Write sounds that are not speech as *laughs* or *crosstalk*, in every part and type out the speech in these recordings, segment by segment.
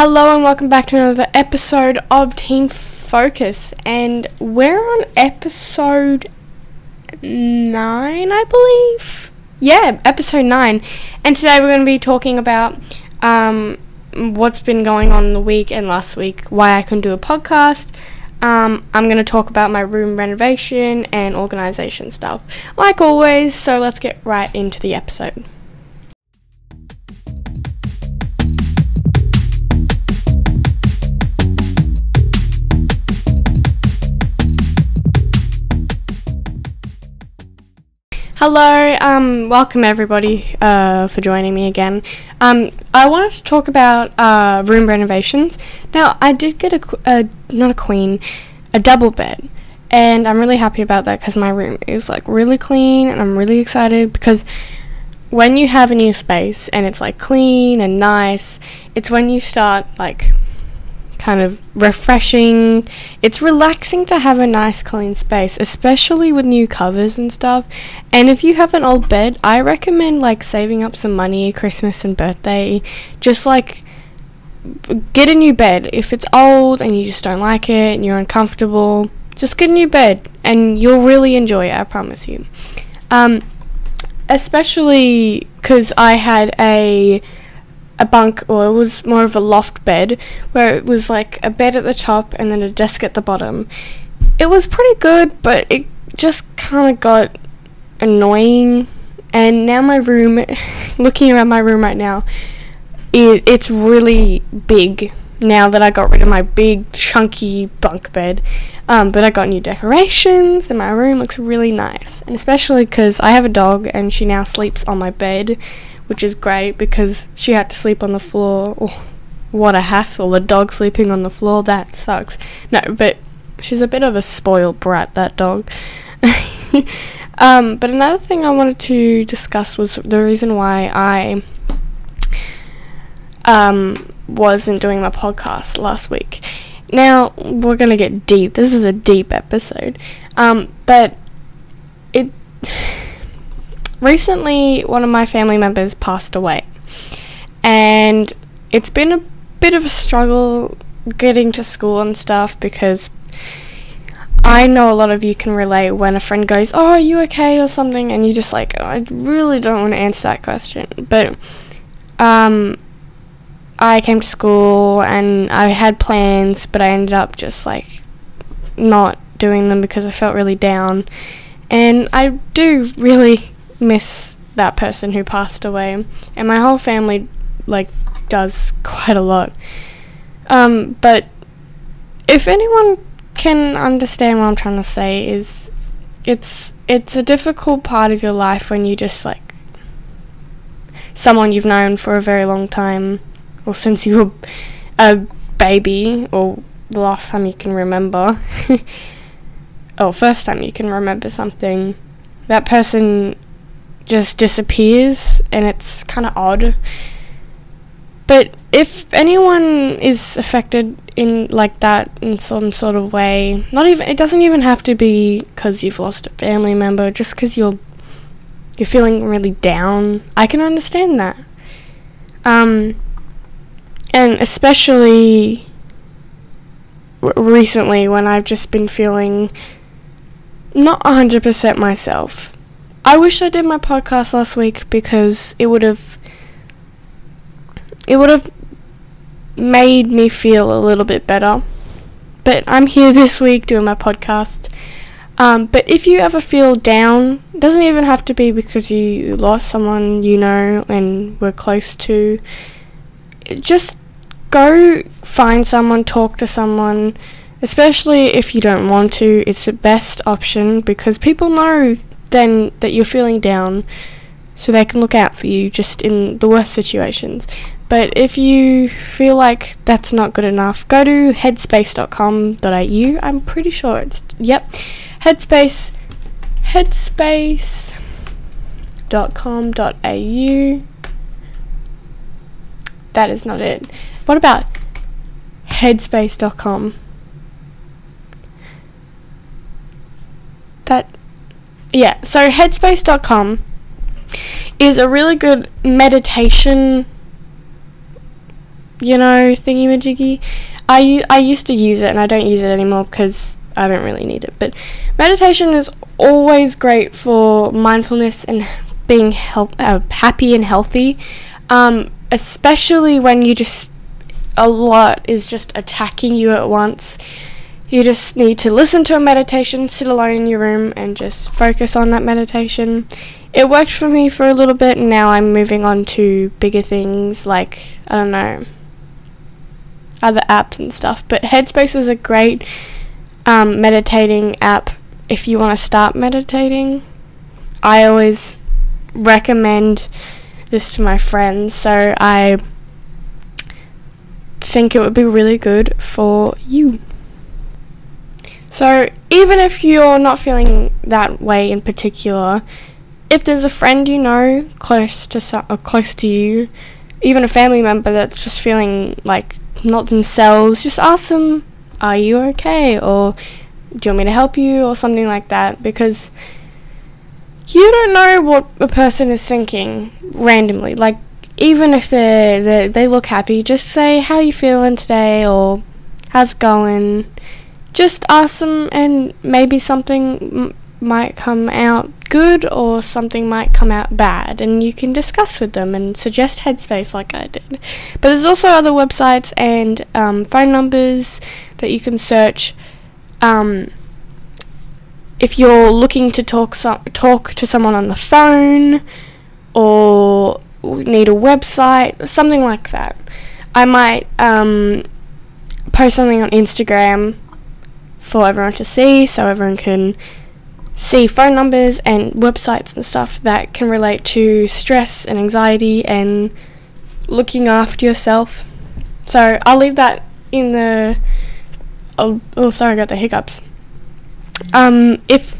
Hello and welcome back to another episode of Teen Focus, and we're on episode nine, I believe. Yeah, episode nine, and today we're going to be talking about um, what's been going on in the week and last week, why I couldn't do a podcast. Um, I'm going to talk about my room renovation and organization stuff, like always. So let's get right into the episode. Hello, um, welcome everybody uh, for joining me again. Um, I wanted to talk about uh, room renovations. Now, I did get a, a not a queen, a double bed, and I'm really happy about that because my room is like really clean, and I'm really excited because when you have a new space and it's like clean and nice, it's when you start like kind of refreshing. It's relaxing to have a nice clean space, especially with new covers and stuff. And if you have an old bed, I recommend like saving up some money Christmas and birthday. Just like get a new bed. If it's old and you just don't like it and you're uncomfortable, just get a new bed and you'll really enjoy it, I promise you. Um especially cuz I had a a bunk, or it was more of a loft bed, where it was like a bed at the top and then a desk at the bottom. It was pretty good, but it just kind of got annoying. And now my room, *laughs* looking around my room right now, it, it's really big now that I got rid of my big chunky bunk bed. Um, but I got new decorations and my room looks really nice. And especially because I have a dog and she now sleeps on my bed which is great because she had to sleep on the floor. Oh, what a hassle! The dog sleeping on the floor that sucks. No, but she's a bit of a spoiled brat. That dog. *laughs* um, but another thing I wanted to discuss was the reason why I um, wasn't doing my podcast last week. Now we're gonna get deep. This is a deep episode, um, but recently one of my family members passed away, and it's been a bit of a struggle getting to school and stuff because I know a lot of you can relate when a friend goes, "Oh, are you okay?" or something, and you're just like, oh, "I really don't want to answer that question." But um, I came to school and I had plans, but I ended up just like not doing them because I felt really down. And I do really miss that person who passed away, and my whole family like does quite a lot. Um, but if anyone can understand what I'm trying to say, is it's it's a difficult part of your life when you just like someone you've known for a very long time, or since you were a baby, or the last time you can remember, *laughs* or first time you can remember something. That person just disappears and it's kind of odd. But if anyone is affected in like that in some sort of way, not even it doesn't even have to be because you've lost a family member, just because you're you're feeling really down. I can understand that. Um, and especially recently when I've just been feeling not 100% myself. I wish I did my podcast last week because it would have it would have made me feel a little bit better. But I'm here this week doing my podcast. Um, but if you ever feel down, doesn't even have to be because you lost someone you know and were close to. Just go find someone, talk to someone, especially if you don't want to. It's the best option because people know then that you're feeling down so they can look out for you just in the worst situations. But if you feel like that's not good enough, go to headspace.com.au. I'm pretty sure it's yep. Headspace headspace.com.au. That is not it. What about headspace.com? That yeah, so headspace.com is a really good meditation you know, thingy majiggy. I, I used to use it and I don't use it anymore because I don't really need it. But meditation is always great for mindfulness and being uh, happy and healthy, um, especially when you just a lot is just attacking you at once. You just need to listen to a meditation, sit alone in your room, and just focus on that meditation. It worked for me for a little bit, and now I'm moving on to bigger things like, I don't know, other apps and stuff. But Headspace is a great um, meditating app if you want to start meditating. I always recommend this to my friends, so I think it would be really good for you. So, even if you're not feeling that way in particular, if there's a friend you know close to so- or close to you, even a family member that's just feeling like not themselves, just ask them, "Are you okay?" or "Do you want me to help you?" or something like that because you don't know what a person is thinking randomly. Like even if they they they look happy, just say how are you feeling today or how's it going. Just ask them, and maybe something m- might come out good or something might come out bad, and you can discuss with them and suggest Headspace like I did. But there's also other websites and um, phone numbers that you can search. Um, if you're looking to talk so- talk to someone on the phone or need a website, something like that. I might um, post something on Instagram for everyone to see so everyone can see phone numbers and websites and stuff that can relate to stress and anxiety and looking after yourself. So I'll leave that in the. Oh, oh sorry, I got the hiccups. Um, if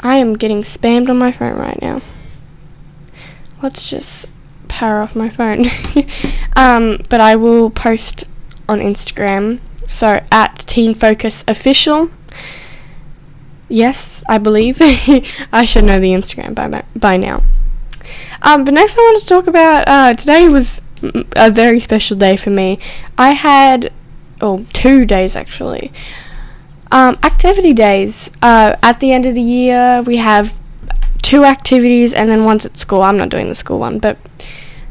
I am getting spammed on my phone right now. Let's just power off my phone. *laughs* um, but I will post on Instagram. So at Teen Focus Official. Yes, I believe. *laughs* I should know the Instagram by by now. Um, but next I want to talk about uh, today was a very special day for me. I had, oh, two days actually. Um, activity days. Uh, at the end of the year, we have two activities and then one's at school. I'm not doing the school one, but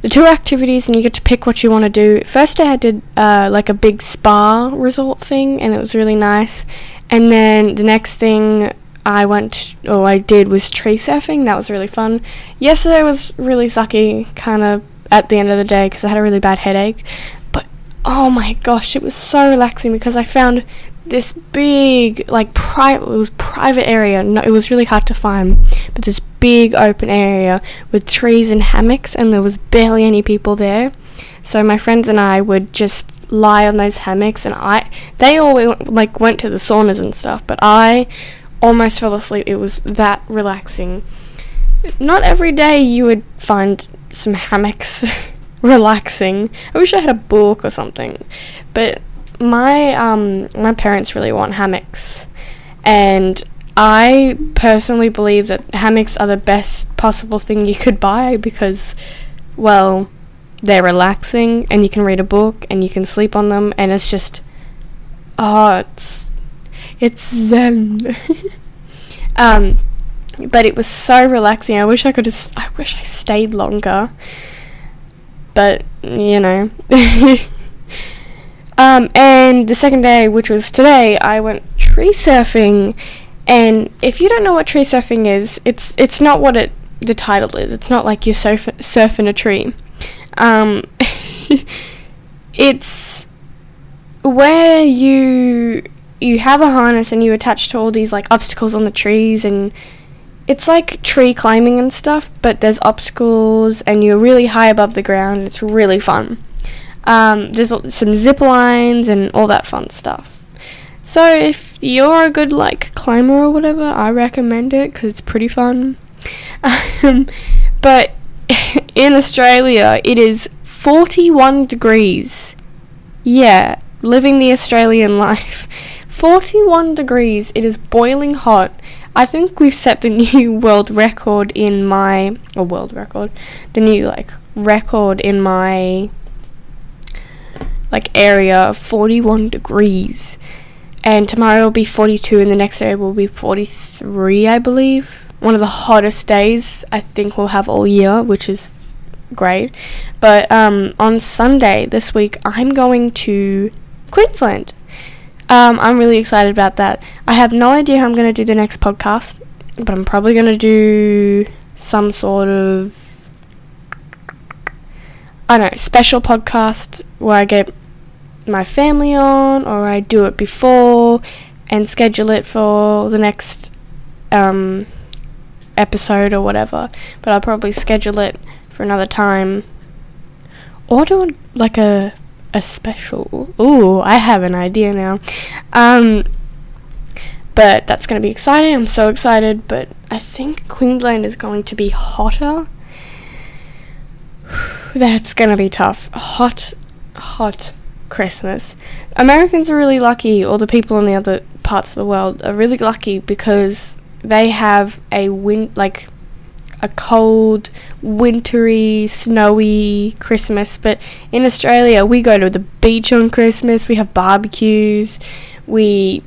the two activities and you get to pick what you want to do. First I did uh, like a big spa resort thing and it was really nice. And then the next thing I went or I did was tree surfing. That was really fun. Yesterday was really sucky, kind of at the end of the day because I had a really bad headache. But oh my gosh, it was so relaxing because I found this big like private it was private area no, it was really hard to find but this big open area with trees and hammocks and there was barely any people there. So my friends and I would just lie on those hammocks and I they all like went to the saunas and stuff but I almost fell asleep. It was that relaxing. Not every day you would find some hammocks *laughs* relaxing. I wish I had a book or something. But my um my parents really want hammocks. And I personally believe that hammocks are the best possible thing you could buy because well they're relaxing and you can read a book and you can sleep on them and it's just oh it's it's zen. *laughs* Um but it was so relaxing. I wish I could have I wish I stayed longer. But you know. *laughs* Um, and the second day, which was today, I went tree surfing. And if you don't know what tree surfing is, it's it's not what it the title is. It's not like you surf surfing a tree. Um, *laughs* it's where you you have a harness and you attach to all these like obstacles on the trees and it's like tree climbing and stuff, but there's obstacles and you're really high above the ground. It's really fun. Um, there's some zip lines and all that fun stuff. So if you're a good like climber or whatever, I recommend it because it's pretty fun. *laughs* Um, but *laughs* in Australia, it is 41 degrees. Yeah, living the Australian *laughs* life. 41 degrees. It is boiling hot. I think we've set the new world record in my, or world record, the new like record in my like area of 41 degrees and tomorrow will be 42 and the next day will be 43 i believe. One of the hottest days i think we'll have all year which is great. But um, on sunday this week i'm going to queensland. Um, i'm really excited about that. I have no idea how i'm going to do the next podcast but i'm probably going to do some sort of I don't know, special podcast where I get my family on, or I do it before and schedule it for the next um, episode or whatever. But I'll probably schedule it for another time, or do like a a special. Ooh, I have an idea now. Um, but that's going to be exciting. I'm so excited. But I think Queensland is going to be hotter *sighs* that's gonna be tough. Hot, hot Christmas. Americans are really lucky, or the people in the other parts of the world are really lucky because they have a win like a cold, wintry, snowy Christmas. But in Australia, we go to the beach on Christmas. We have barbecues. We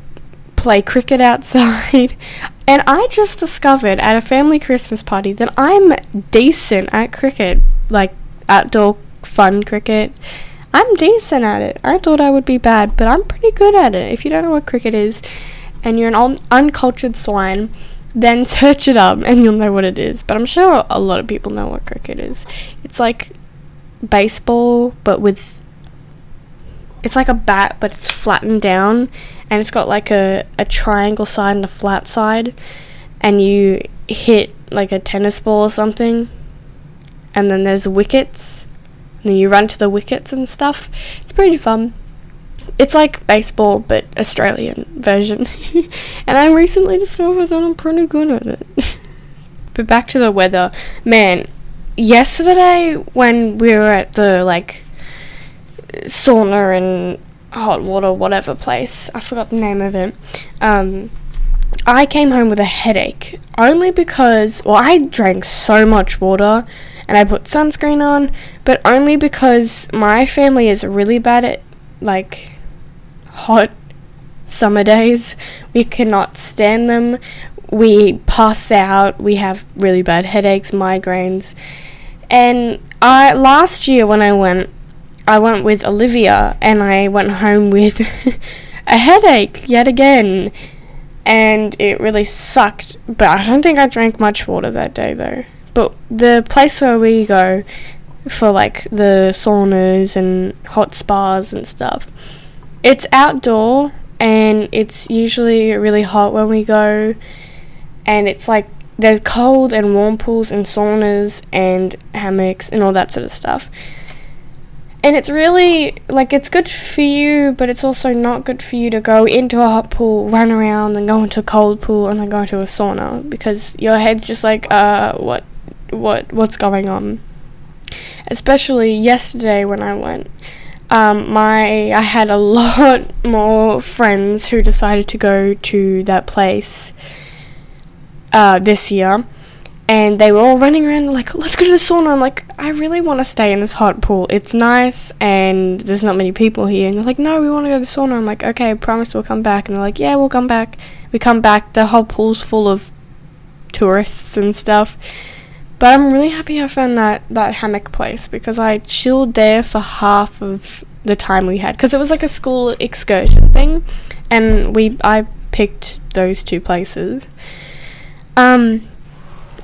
play cricket outside. *laughs* And I just discovered at a family Christmas party that I'm decent at cricket. Like outdoor fun cricket. I'm decent at it. I thought I would be bad, but I'm pretty good at it. If you don't know what cricket is and you're an un- uncultured swine, then *laughs* search it up and you'll know what it is. But I'm sure a lot of people know what cricket is. It's like baseball, but with. It's like a bat, but it's flattened down and it's got like a, a triangle side and a flat side. And you hit like a tennis ball or something and then there's wickets. And then you run to the wickets and stuff. It's pretty fun. It's like baseball, but Australian version. *laughs* and I recently discovered that I'm pretty good at it. *laughs* but back to the weather. Man, yesterday when we were at the, like, sauna and hot water, whatever place, I forgot the name of it, um, I came home with a headache. Only because, well, I drank so much water and I put sunscreen on, but only because my family is really bad at like hot summer days. We cannot stand them. We pass out. We have really bad headaches, migraines. And I last year when I went, I went with Olivia and I went home *laughs* with a headache yet again. And it really sucked, but I don't think I drank much water that day though. But the place where we go for like the saunas and hot spas and stuff, it's outdoor and it's usually really hot when we go. And it's like there's cold and warm pools and saunas and hammocks and all that sort of stuff. And it's really like it's good for you, but it's also not good for you to go into a hot pool, run around, and go into a cold pool, and then go into a sauna because your head's just like, uh, what what what's going on. Especially yesterday when I went, um, my I had a *laughs* lot more friends who decided to go to that place uh, this year, and they were all running around like, "Let's go to the sauna." I'm like, "I really want to stay in this hot pool. It's nice, and there's not many people here." And they're like, "No, we want to go to the sauna." I'm like, "Okay, I promise we'll come back." And they're like, "Yeah, we'll come back." We come back. The whole pool's full of tourists and stuff. But I'm really happy I found that, that hammock place because I chilled there for half of the time we had because it was like a school excursion thing, and we I picked those two places. Um,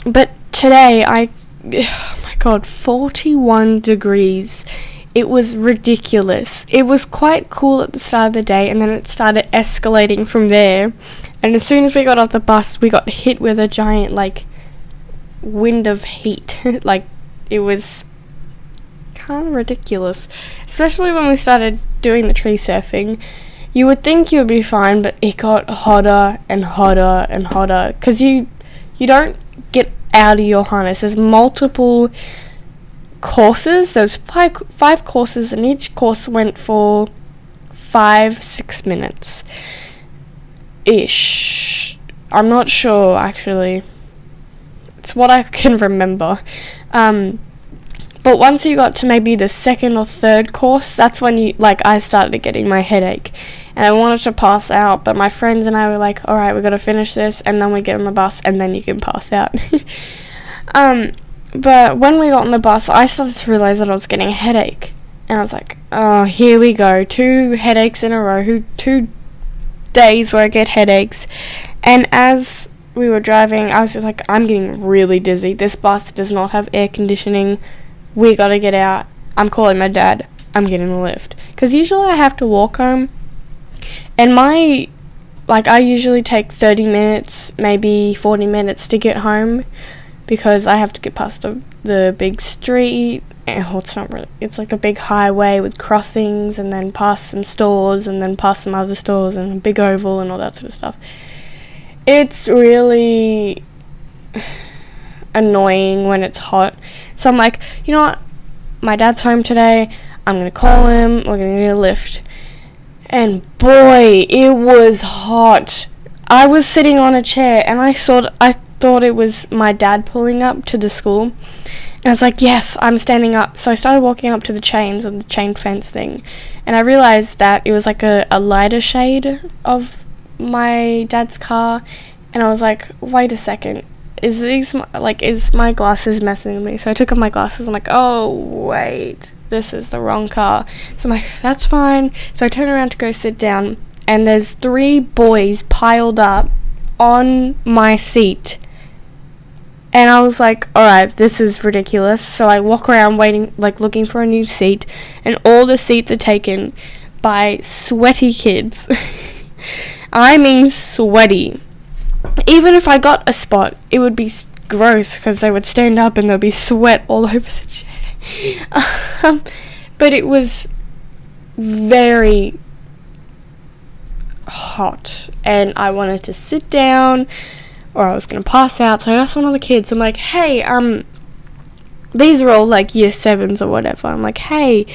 but today I, *sighs* oh my god, 41 degrees. It was ridiculous. It was quite cool at the start of the day, and then it started escalating from there. And as soon as we got off the bus, we got hit with a giant like wind of heat. *laughs* like it was kind of ridiculous, especially when we started doing the tree surfing. You would think you would be fine, but it got hotter and hotter and hotter because you you don't get out of your harness. There's multiple courses. There's five five courses, and each course went for five six minutes ish. I'm not sure actually. It's what I can remember. Um, But once you got to maybe the second or third course, that's when you like I started getting my headache. And I wanted to pass out, but my friends and I were like, "All right, we got to finish this and then we get on the bus and then you can pass out." *laughs* um but when we got on the bus, I started to realize that I was getting a headache. And I was like, "Oh, here we go. Two headaches in a row. Two days where I get headaches." And as we were driving, I was just like, I'm getting really dizzy. This bus does not have air conditioning. We gotta get out. I'm calling my dad. I'm getting a lift. Because usually I have to walk home. And my, like, I usually take 30 minutes, maybe 40 minutes to get home. Because I have to get past the, the big street. Oh, it's not really, it's like a big highway with crossings and then past some stores and then past some other stores and a big oval and all that sort of stuff it's really annoying when it's hot. So I'm like, you know what? My dad's home today. I'm gonna call him. We're gonna get a lift. And boy, it was hot. I was sitting on a chair and I thought I thought it was my dad pulling up to the school. And I was like, yes, I'm standing up. So I started walking up to the chains of the chain fence thing. And I realized that it was like a, a lighter shade of my dad's car, and I was like, wait a second, is these like is my glasses messing with me? So I took off my glasses. I'm like, oh wait, this is the wrong car. So I'm like, that's fine. So I turn around to go sit down, and there's three boys piled up on my seat. And I was like, alright, this is ridiculous. So I walk around waiting, like looking for a new seat, and all the seats are taken by sweaty kids. *laughs* I mean sweaty. Even if I got a spot, it would be gross because they would stand up and there'd be sweat all *laughs* over the chair. um, but it was very hot and I wanted to sit down or I was gonna pass out. So I asked one of the kids, I'm like, hey, um, these are all like year sevens or whatever. I'm like, hey,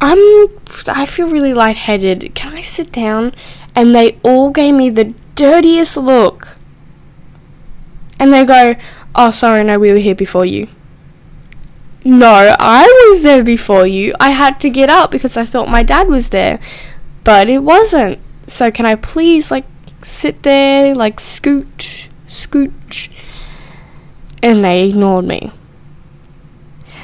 I'm, I feel really lightheaded. Can I sit down? And they all gave me the dirtiest look. And they go, Oh, sorry, no, we were here before you. No, I was there before you. I had to get up because I thought my dad was there, but it wasn't. So, can I please, like, sit there, like, scooch, scooch? And they ignored me.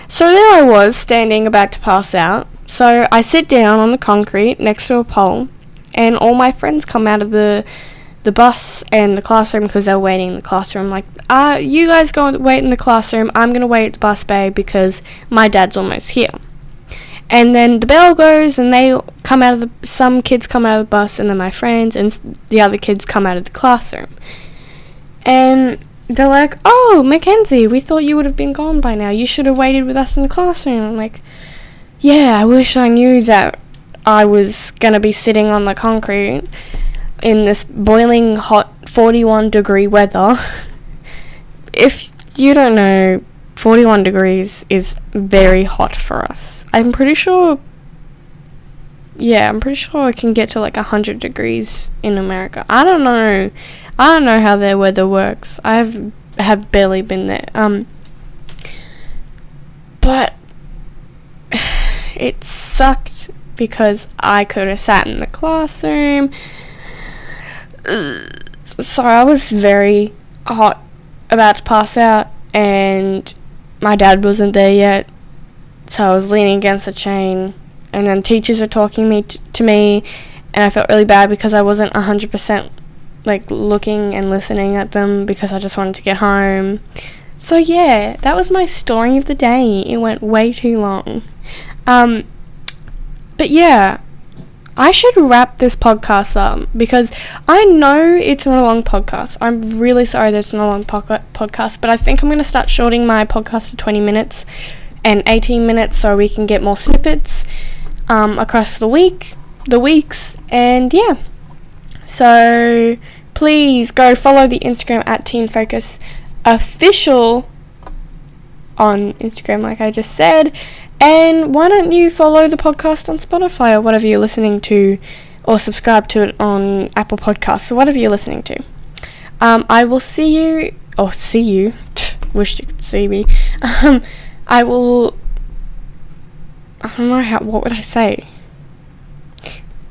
So, there I was, standing about to pass out. So, I sit down on the concrete next to a pole and all my friends come out of the the bus and the classroom because they're waiting in the classroom. Like, uh, you guys go wait in the classroom. I'm gonna wait at the bus bay because my dad's almost here. And then the bell goes, and they come out of the. Some kids come out of the bus, and then my friends and the other kids come out of the classroom. And they're like, "Oh, Mackenzie, we thought you would have been gone by now. You should have waited with us in the classroom." I'm like, "Yeah, I wish I knew that I was going to be sitting on the concrete in this boiling hot 41 degree weather. *laughs* if you don't know, 41 degrees is very hot for us. I'm pretty sure. Yeah, I'm pretty sure it can get to like 100 degrees in America. I don't know. I don't know how their weather works. I've have barely been there. Um but *sighs* it sucked because I could have sat in the classroom. So I was very hot about to pass out, and my dad wasn't there yet. So I was leaning against the chain, and then teachers were talking me t- to me, and I felt really bad because I wasn't hundred percent like looking and listening at them because I just wanted to get home. So yeah, that was my story of the day. It went way too long. Um, but yeah, I should wrap this podcast up because I know it's not a long podcast. I'm really sorry that it's not a long po- podcast, but I think I'm going to start shorting my podcast to 20 minutes and 18 minutes so we can get more snippets um, across the week, the weeks, and yeah. So please go follow the Instagram at Teen Focus Official on Instagram, like I just said. And why don't you follow the podcast on Spotify or whatever you're listening to, or subscribe to it on Apple Podcasts or whatever you're listening to. Um, I will see you, or see you, *laughs* wish you could see me. Um, I will I don't know how. What would I say?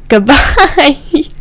Goodbye. *laughs*